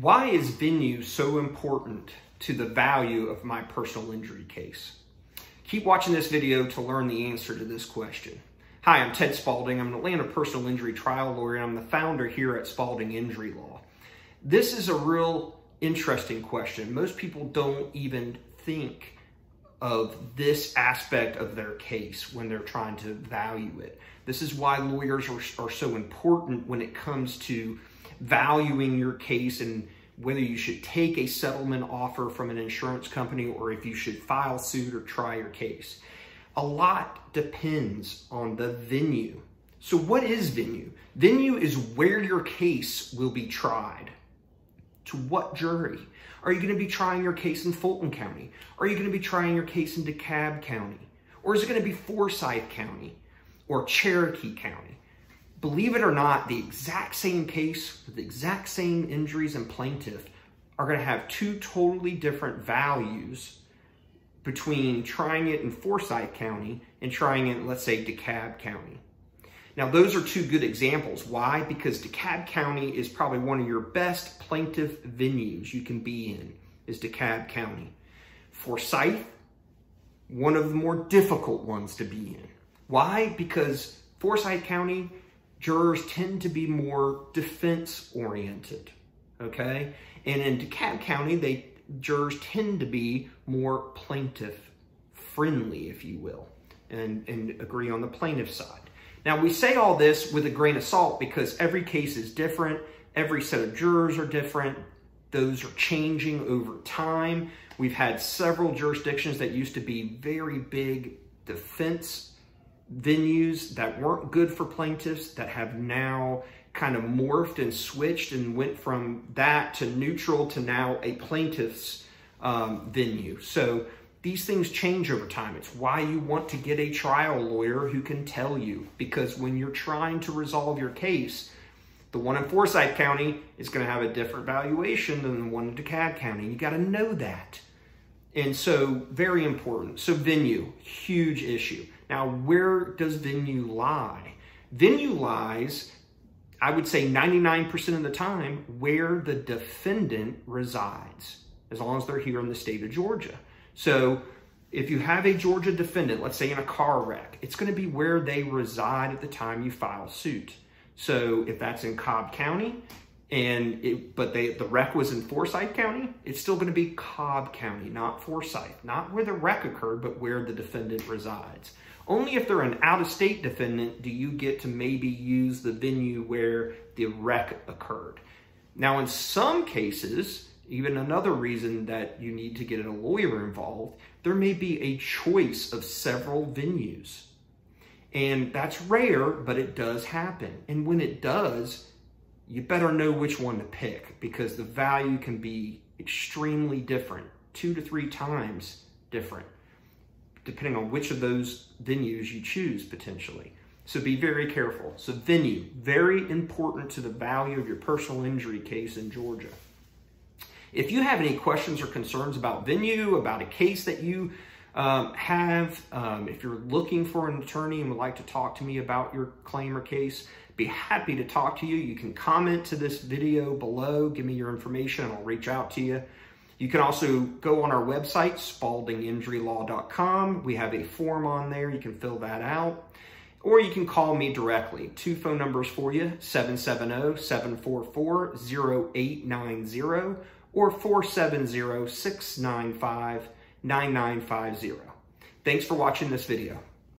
Why is venue so important to the value of my personal injury case? Keep watching this video to learn the answer to this question. Hi, I'm Ted Spalding. I'm an Atlanta personal injury trial lawyer and I'm the founder here at Spalding Injury Law. This is a real interesting question. Most people don't even think of this aspect of their case when they're trying to value it. This is why lawyers are, are so important when it comes to valuing your case and whether you should take a settlement offer from an insurance company or if you should file suit or try your case. A lot depends on the venue. So what is venue? Venue is where your case will be tried. To what jury? Are you going to be trying your case in Fulton County? Are you going to be trying your case in DeKalb County? Or is it going to be Forsyth County or Cherokee County? Believe it or not, the exact same case with the exact same injuries and plaintiff are going to have two totally different values between trying it in Forsyth County and trying it, in, let's say, DeKalb County. Now, those are two good examples. Why? Because DeKalb County is probably one of your best plaintiff venues you can be in, is DeKalb County. Forsyth, one of the more difficult ones to be in. Why? Because Forsyth County jurors tend to be more defense oriented, okay? And in DeKalb County, they jurors tend to be more plaintiff friendly, if you will, and, and agree on the plaintiff side. Now, we say all this with a grain of salt because every case is different. Every set of jurors are different. Those are changing over time. We've had several jurisdictions that used to be very big defense venues that weren't good for plaintiffs that have now kind of morphed and switched and went from that to neutral to now a plaintiff's um, venue. So these things change over time. It's why you want to get a trial lawyer who can tell you because when you're trying to resolve your case, the one in Forsyth County is going to have a different valuation than the one in DeKalb County. You got to know that. And so, very important. So, venue, huge issue. Now, where does venue lie? Venue lies, I would say 99% of the time, where the defendant resides, as long as they're here in the state of Georgia. So, if you have a Georgia defendant, let's say in a car wreck, it's going to be where they reside at the time you file suit. So, if that's in Cobb County, and it, but they, the wreck was in Forsyth County, it's still going to be Cobb County, not Forsyth, not where the wreck occurred, but where the defendant resides. Only if they're an out-of-state defendant do you get to maybe use the venue where the wreck occurred. Now, in some cases, even another reason that you need to get a lawyer involved, there may be a choice of several venues. And that's rare, but it does happen. And when it does, you better know which one to pick because the value can be extremely different, two to three times different, depending on which of those venues you choose potentially. So be very careful. So venue, very important to the value of your personal injury case in Georgia. If you have any questions or concerns about venue, about a case that you um, have, um, if you're looking for an attorney and would like to talk to me about your claim or case, be happy to talk to you. You can comment to this video below, give me your information, and I'll reach out to you. You can also go on our website, spaldinginjurylaw.com. We have a form on there. You can fill that out. Or you can call me directly. Two phone numbers for you, 770-744-0890 or 470-695 9950. Thanks for watching this video.